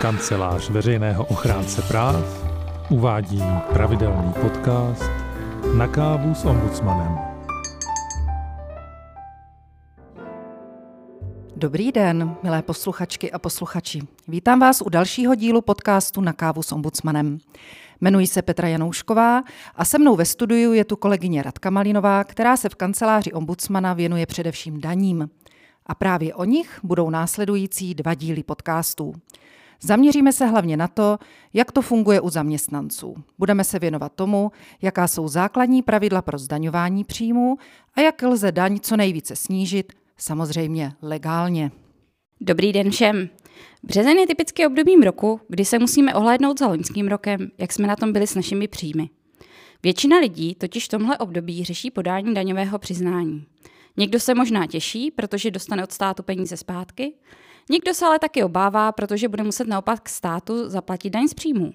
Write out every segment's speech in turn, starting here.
Kancelář veřejného ochránce práv uvádí pravidelný podcast Na kávu s ombudsmanem. Dobrý den, milé posluchačky a posluchači. Vítám vás u dalšího dílu podcastu Na kávu s ombudsmanem. Jmenuji se Petra Janoušková a se mnou ve studiu je tu kolegyně Radka Malinová, která se v kanceláři ombudsmana věnuje především daním. A právě o nich budou následující dva díly podcastů. Zaměříme se hlavně na to, jak to funguje u zaměstnanců. Budeme se věnovat tomu, jaká jsou základní pravidla pro zdaňování příjmů a jak lze daň co nejvíce snížit, samozřejmě legálně. Dobrý den všem. Březen je typicky obdobím roku, kdy se musíme ohlédnout za loňským rokem, jak jsme na tom byli s našimi příjmy. Většina lidí totiž v tomhle období řeší podání daňového přiznání. Někdo se možná těší, protože dostane od státu peníze zpátky, někdo se ale taky obává, protože bude muset naopak státu zaplatit daň z příjmů.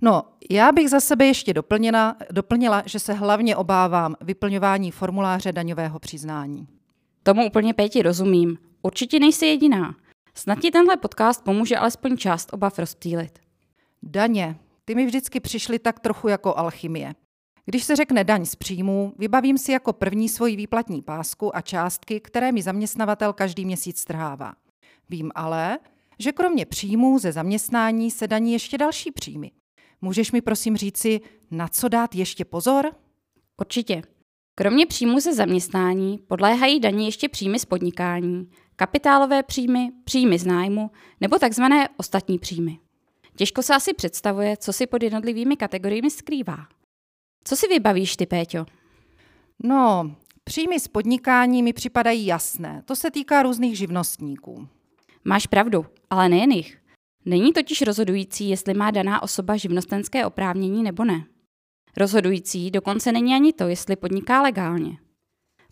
No, já bych za sebe ještě doplnila, doplnila, že se hlavně obávám vyplňování formuláře daňového přiznání. Tomu úplně pěti rozumím. Určitě nejsi jediná. Snad ti tenhle podcast pomůže alespoň část obav rozptýlit. Daně, ty mi vždycky přišly tak trochu jako alchymie. Když se řekne daň z příjmů, vybavím si jako první svoji výplatní pásku a částky, které mi zaměstnavatel každý měsíc strhává. Vím ale, že kromě příjmů ze zaměstnání se daní ještě další příjmy. Můžeš mi prosím říci, na co dát ještě pozor? Určitě. Kromě příjmů ze zaměstnání podléhají daní ještě příjmy z podnikání, kapitálové příjmy, příjmy z nájmu nebo takzvané ostatní příjmy. Těžko se asi představuje, co si pod jednotlivými kategoriemi skrývá. Co si vybavíš ty, Péťo? No, příjmy z podnikání mi připadají jasné. To se týká různých živnostníků. Máš pravdu, ale nejen jich. Není totiž rozhodující, jestli má daná osoba živnostenské oprávnění nebo ne. Rozhodující dokonce není ani to, jestli podniká legálně.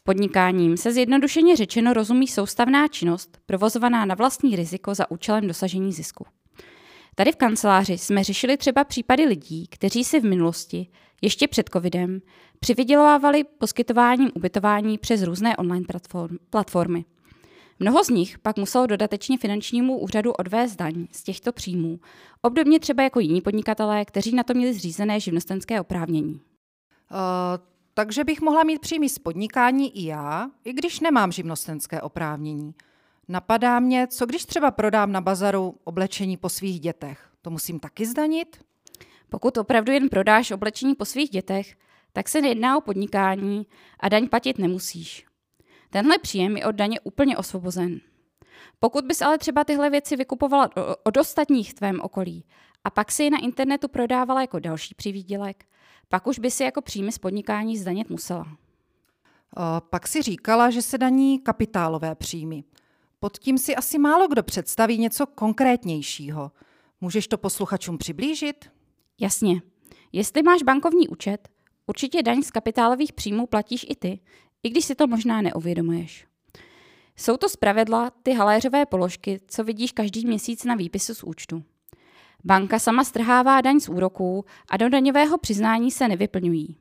Podnikáním se zjednodušeně řečeno rozumí soustavná činnost, provozovaná na vlastní riziko za účelem dosažení zisku. Tady v kanceláři jsme řešili třeba případy lidí, kteří si v minulosti, ještě před covidem, přivydělovávali poskytováním ubytování přes různé online platformy. Mnoho z nich pak muselo dodatečně finančnímu úřadu odvést daň z těchto příjmů, obdobně třeba jako jiní podnikatelé, kteří na to měli zřízené živnostenské oprávnění. Uh, takže bych mohla mít příjmy z podnikání i já, i když nemám živnostenské oprávnění. Napadá mě, co když třeba prodám na bazaru oblečení po svých dětech. To musím taky zdanit? Pokud opravdu jen prodáš oblečení po svých dětech, tak se nejedná o podnikání a daň platit nemusíš. Tenhle příjem je od daně úplně osvobozen. Pokud bys ale třeba tyhle věci vykupovala od ostatních v tvém okolí a pak si je na internetu prodávala jako další přivýdělek, pak už by si jako příjmy z podnikání zdanit musela. Pak si říkala, že se daní kapitálové příjmy. Pod tím si asi málo kdo představí něco konkrétnějšího. Můžeš to posluchačům přiblížit? Jasně. Jestli máš bankovní účet, určitě daň z kapitálových příjmů platíš i ty, i když si to možná neuvědomuješ. Jsou to zpravedla ty haléřové položky, co vidíš každý měsíc na výpisu z účtu. Banka sama strhává daň z úroků a do daňového přiznání se nevyplňují.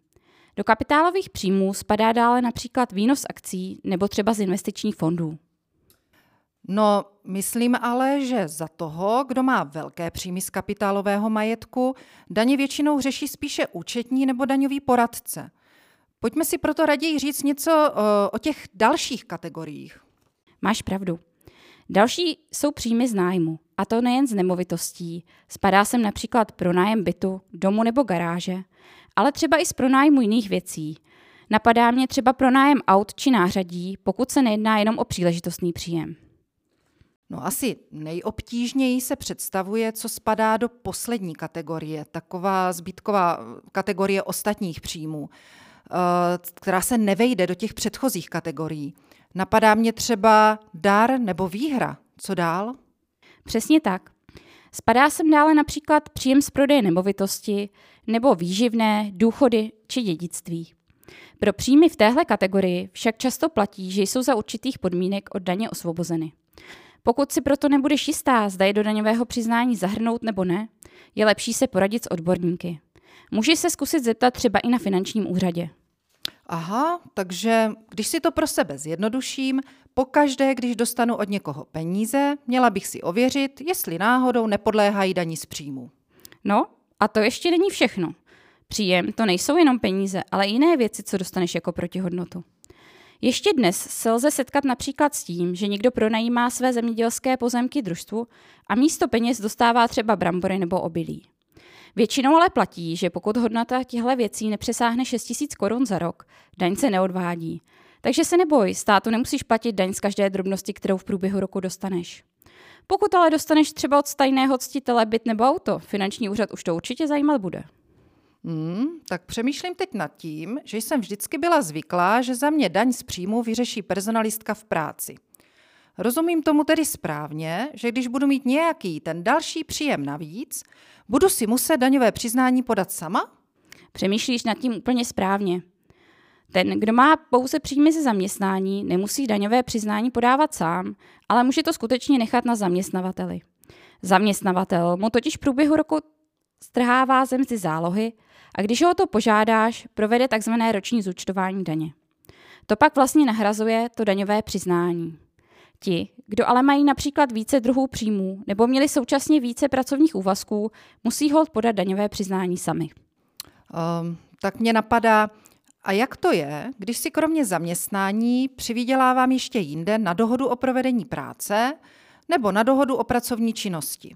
Do kapitálových příjmů spadá dále například výnos akcí nebo třeba z investičních fondů. No, myslím ale, že za toho, kdo má velké příjmy z kapitálového majetku, daně většinou řeší spíše účetní nebo daňový poradce. Pojďme si proto raději říct něco o, o těch dalších kategoriích. Máš pravdu. Další jsou příjmy z nájmu, a to nejen z nemovitostí. Spadá sem například pronájem bytu, domu nebo garáže, ale třeba i z pronájmu jiných věcí. Napadá mě třeba pronájem aut či nářadí, pokud se nejedná jenom o příležitostný příjem. No asi nejobtížněji se představuje, co spadá do poslední kategorie, taková zbytková kategorie ostatních příjmů, eh, která se nevejde do těch předchozích kategorií. Napadá mě třeba dar nebo výhra. Co dál? Přesně tak. Spadá sem dále například příjem z prodeje nemovitosti nebo výživné, důchody či dědictví. Pro příjmy v téhle kategorii však často platí, že jsou za určitých podmínek od daně osvobozeny. Pokud si proto nebudeš jistá, zda je do daňového přiznání zahrnout nebo ne, je lepší se poradit s odborníky. Můžeš se zkusit zeptat třeba i na finančním úřadě. Aha, takže když si to pro sebe zjednoduším, pokaždé, když dostanu od někoho peníze, měla bych si ověřit, jestli náhodou nepodléhají daní z příjmu. No, a to ještě není všechno. Příjem to nejsou jenom peníze, ale i jiné věci, co dostaneš jako protihodnotu. Ještě dnes se lze setkat například s tím, že někdo pronajímá své zemědělské pozemky družstvu a místo peněz dostává třeba brambory nebo obilí. Většinou ale platí, že pokud hodnota těchto věcí nepřesáhne 6 000 korun za rok, daň se neodvádí. Takže se neboj, státu nemusíš platit daň z každé drobnosti, kterou v průběhu roku dostaneš. Pokud ale dostaneš třeba od stajného ctitele byt nebo auto, finanční úřad už to určitě zajímat bude. Hmm, tak přemýšlím teď nad tím, že jsem vždycky byla zvyklá, že za mě daň z příjmu vyřeší personalistka v práci. Rozumím tomu tedy správně, že když budu mít nějaký ten další příjem navíc, budu si muset daňové přiznání podat sama? Přemýšlíš nad tím úplně správně. Ten, kdo má pouze příjmy ze zaměstnání, nemusí daňové přiznání podávat sám, ale může to skutečně nechat na zaměstnavateli. Zaměstnavatel mu totiž v průběhu roku strhává zem z zálohy a když ho to požádáš, provede tzv. roční zúčtování daně. To pak vlastně nahrazuje to daňové přiznání. Ti, kdo ale mají například více druhů příjmů nebo měli současně více pracovních úvazků, musí hold podat daňové přiznání sami. Um, tak mě napadá, a jak to je, když si kromě zaměstnání přivydělávám ještě jinde na dohodu o provedení práce nebo na dohodu o pracovní činnosti?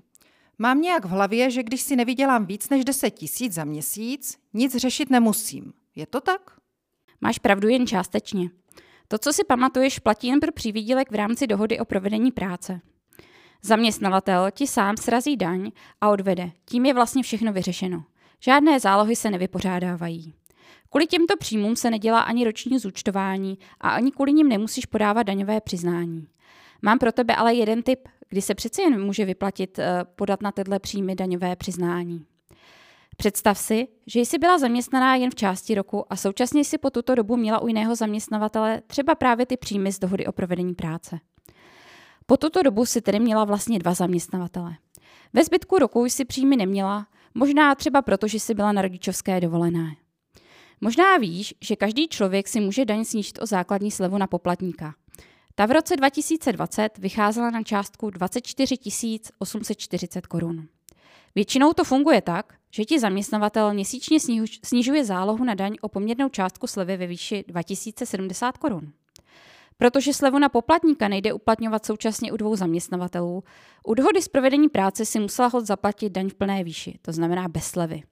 Mám nějak v hlavě, že když si nevydělám víc než 10 tisíc za měsíc, nic řešit nemusím. Je to tak? Máš pravdu jen částečně. To, co si pamatuješ, platí jen pro přivýdělek v rámci dohody o provedení práce. Zaměstnavatel ti sám srazí daň a odvede. Tím je vlastně všechno vyřešeno. Žádné zálohy se nevypořádávají. Kvůli těmto příjmům se nedělá ani roční zúčtování a ani kvůli nim nemusíš podávat daňové přiznání. Mám pro tebe ale jeden tip, kdy se přeci jen může vyplatit uh, podat na tyhle příjmy daňové přiznání. Představ si, že jsi byla zaměstnaná jen v části roku a současně jsi po tuto dobu měla u jiného zaměstnavatele třeba právě ty příjmy z dohody o provedení práce. Po tuto dobu si tedy měla vlastně dva zaměstnavatele. Ve zbytku roku jsi příjmy neměla, možná třeba proto, že jsi byla na rodičovské dovolené. Možná víš, že každý člověk si může daň snížit o základní slevu na poplatníka. Ta v roce 2020 vycházela na částku 24 840 korun. Většinou to funguje tak, že ti zaměstnavatel měsíčně snižuje zálohu na daň o poměrnou částku slevy ve výši 2070 korun. Protože slevu na poplatníka nejde uplatňovat současně u dvou zaměstnavatelů, u dohody s provedení práce si musela hod zaplatit daň v plné výši, to znamená bez slevy.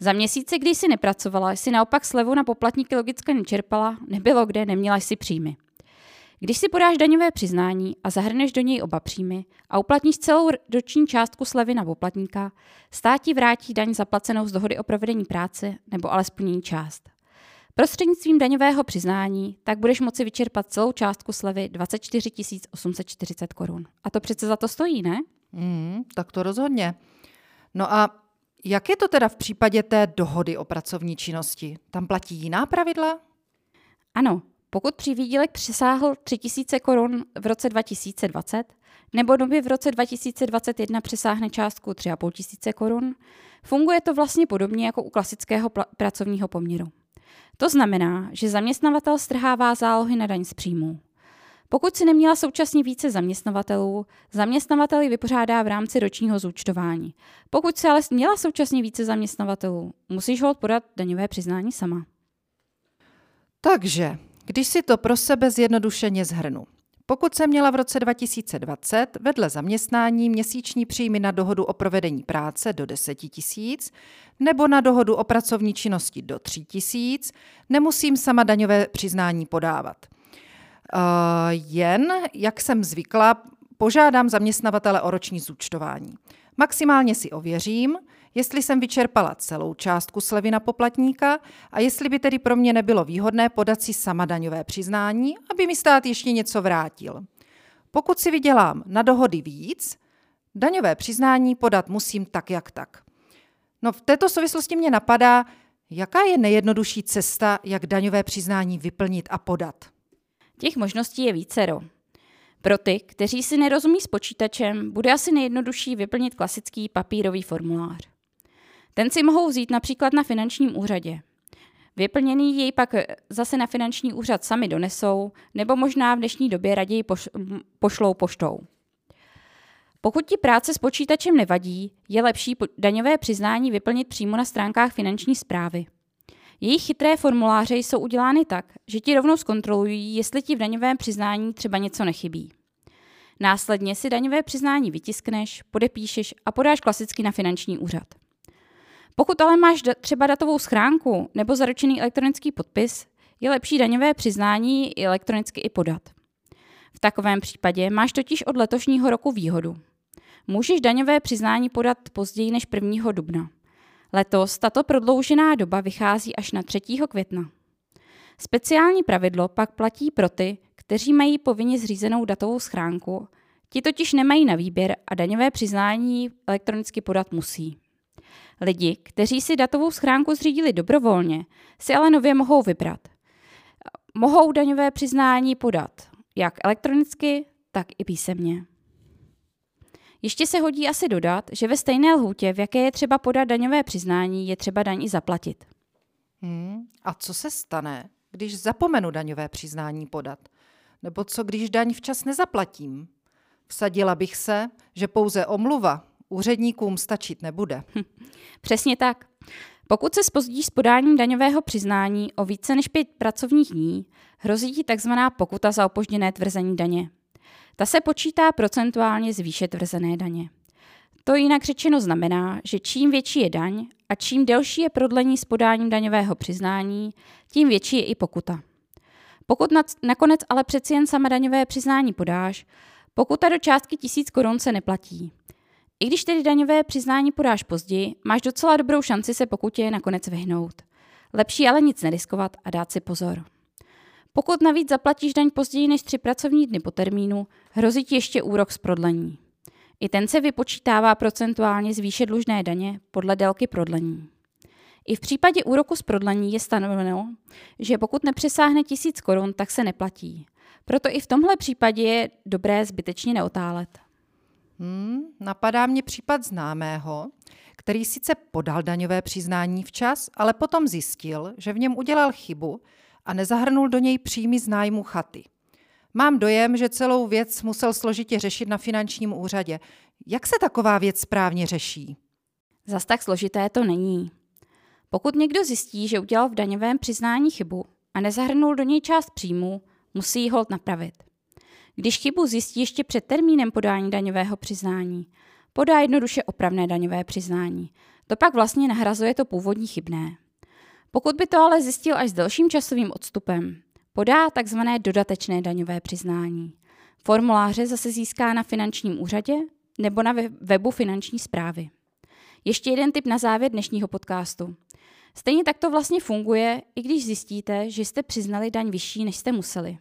Za měsíce, kdy jsi nepracovala, jsi naopak slevu na poplatníky logicky nečerpala, nebylo kde, neměla jsi příjmy. Když si podáš daňové přiznání a zahrneš do něj oba příjmy a uplatníš celou roční částku slevy na poplatníka, stát ti vrátí daň zaplacenou z dohody o provedení práce nebo alespoň její část. Prostřednictvím daňového přiznání tak budeš moci vyčerpat celou částku slevy 24 840 korun. A to přece za to stojí, ne? Mm, tak to rozhodně. No a jak je to teda v případě té dohody o pracovní činnosti? Tam platí jiná pravidla? Ano, pokud přivýdělek přesáhl 3000 korun v roce 2020 nebo doby v roce 2021 přesáhne částku 3500 korun, funguje to vlastně podobně jako u klasického pracovního poměru. To znamená, že zaměstnavatel strhává zálohy na daň z příjmů. Pokud si neměla současně více zaměstnavatelů, zaměstnavatel ji vypořádá v rámci ročního zúčtování. Pokud si ale měla současně více zaměstnavatelů, musíš ho podat daňové přiznání sama. Takže, když si to pro sebe zjednodušeně zhrnu. Pokud jsem měla v roce 2020 vedle zaměstnání měsíční příjmy na dohodu o provedení práce do 10 tisíc nebo na dohodu o pracovní činnosti do 3 tisíc, nemusím sama daňové přiznání podávat. Uh, jen, jak jsem zvykla, požádám zaměstnavatele o roční zúčtování. Maximálně si ověřím, jestli jsem vyčerpala celou částku slevy na poplatníka a jestli by tedy pro mě nebylo výhodné podat si sama daňové přiznání, aby mi stát ještě něco vrátil. Pokud si vydělám na dohody víc, daňové přiznání podat musím tak jak tak. No v této souvislosti mě napadá, jaká je nejjednodušší cesta, jak daňové přiznání vyplnit a podat. Těch možností je vícero. Pro ty, kteří si nerozumí s počítačem, bude asi nejjednodušší vyplnit klasický papírový formulář. Ten si mohou vzít například na finančním úřadě. Vyplněný jej pak zase na finanční úřad sami donesou, nebo možná v dnešní době raději pošlou poštou. Pokud ti práce s počítačem nevadí, je lepší daňové přiznání vyplnit přímo na stránkách finanční zprávy. Jejich chytré formuláře jsou udělány tak, že ti rovnou zkontrolují, jestli ti v daňovém přiznání třeba něco nechybí. Následně si daňové přiznání vytiskneš, podepíšeš a podáš klasicky na finanční úřad. Pokud ale máš třeba datovou schránku nebo zaručený elektronický podpis, je lepší daňové přiznání i elektronicky i podat. V takovém případě máš totiž od letošního roku výhodu. Můžeš daňové přiznání podat později než 1. dubna. Letos tato prodloužená doba vychází až na 3. května. Speciální pravidlo pak platí pro ty, kteří mají povinně zřízenou datovou schránku, ti totiž nemají na výběr a daňové přiznání elektronicky podat musí. Lidi, kteří si datovou schránku zřídili dobrovolně, si ale nově mohou vybrat. Mohou daňové přiznání podat jak elektronicky, tak i písemně. Ještě se hodí asi dodat, že ve stejné lhůtě, v jaké je třeba podat daňové přiznání, je třeba daň i zaplatit. Hmm, a co se stane, když zapomenu daňové přiznání podat? Nebo co, když daň včas nezaplatím? Vsadila bych se, že pouze omluva úředníkům stačit nebude. Hm, přesně tak. Pokud se spozdíš s podáním daňového přiznání o více než pět pracovních dní, hrozí ti tzv. pokuta za opožděné tvrzení daně. Ta se počítá procentuálně z výše tvrzené daně. To jinak řečeno znamená, že čím větší je daň a čím delší je prodlení s podáním daňového přiznání, tím větší je i pokuta. Pokud nakonec ale přeci jen sama daňové přiznání podáš, pokuta do částky 1000 korun se neplatí. I když tedy daňové přiznání podáš později, máš docela dobrou šanci se pokutě nakonec vyhnout. Lepší ale nic neriskovat a dát si pozor. Pokud navíc zaplatíš daň později než tři pracovní dny po termínu, hrozí ti ještě úrok z prodlení. I ten se vypočítává procentuálně z výše dlužné daně podle délky prodlení. I v případě úroku z prodlení je stanoveno, že pokud nepřesáhne tisíc korun, tak se neplatí. Proto i v tomhle případě je dobré zbytečně neotálet. Hmm, napadá mě případ známého, který sice podal daňové přiznání včas, ale potom zjistil, že v něm udělal chybu a nezahrnul do něj příjmy z nájmu chaty. Mám dojem, že celou věc musel složitě řešit na finančním úřadě. Jak se taková věc správně řeší? Zas tak složité to není. Pokud někdo zjistí, že udělal v daňovém přiznání chybu a nezahrnul do něj část příjmu, musí ji hold napravit. Když chybu zjistí ještě před termínem podání daňového přiznání, podá jednoduše opravné daňové přiznání. To pak vlastně nahrazuje to původní chybné. Pokud by to ale zjistil až s delším časovým odstupem, podá tzv. dodatečné daňové přiznání. Formuláře zase získá na finančním úřadě nebo na webu finanční zprávy. Ještě jeden tip na závěr dnešního podcastu. Stejně tak to vlastně funguje, i když zjistíte, že jste přiznali daň vyšší, než jste museli.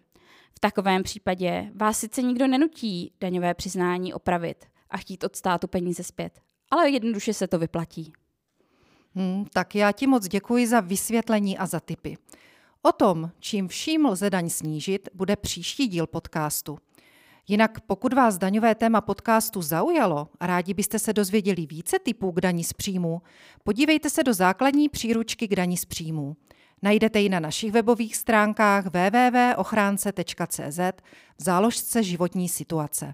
V takovém případě vás sice nikdo nenutí daňové přiznání opravit a chtít od státu peníze zpět, ale jednoduše se to vyplatí. Hmm, tak já ti moc děkuji za vysvětlení a za tipy. O tom, čím vším lze daň snížit, bude příští díl podcastu. Jinak pokud vás daňové téma podcastu zaujalo a rádi byste se dozvěděli více typů k daní z příjmu, podívejte se do základní příručky k daní z příjmu. Najdete ji na našich webových stránkách www.ochránce.cz v záložce životní situace.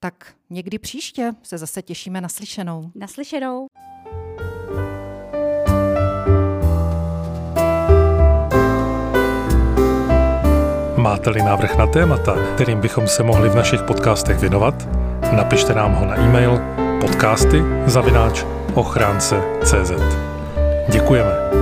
Tak někdy příště se zase těšíme na slyšenou. Naslyšenou. Máte-li návrh na témata, kterým bychom se mohli v našich podcastech věnovat, napište nám ho na e-mail podcasty zavináč ochránce.cz. Děkujeme.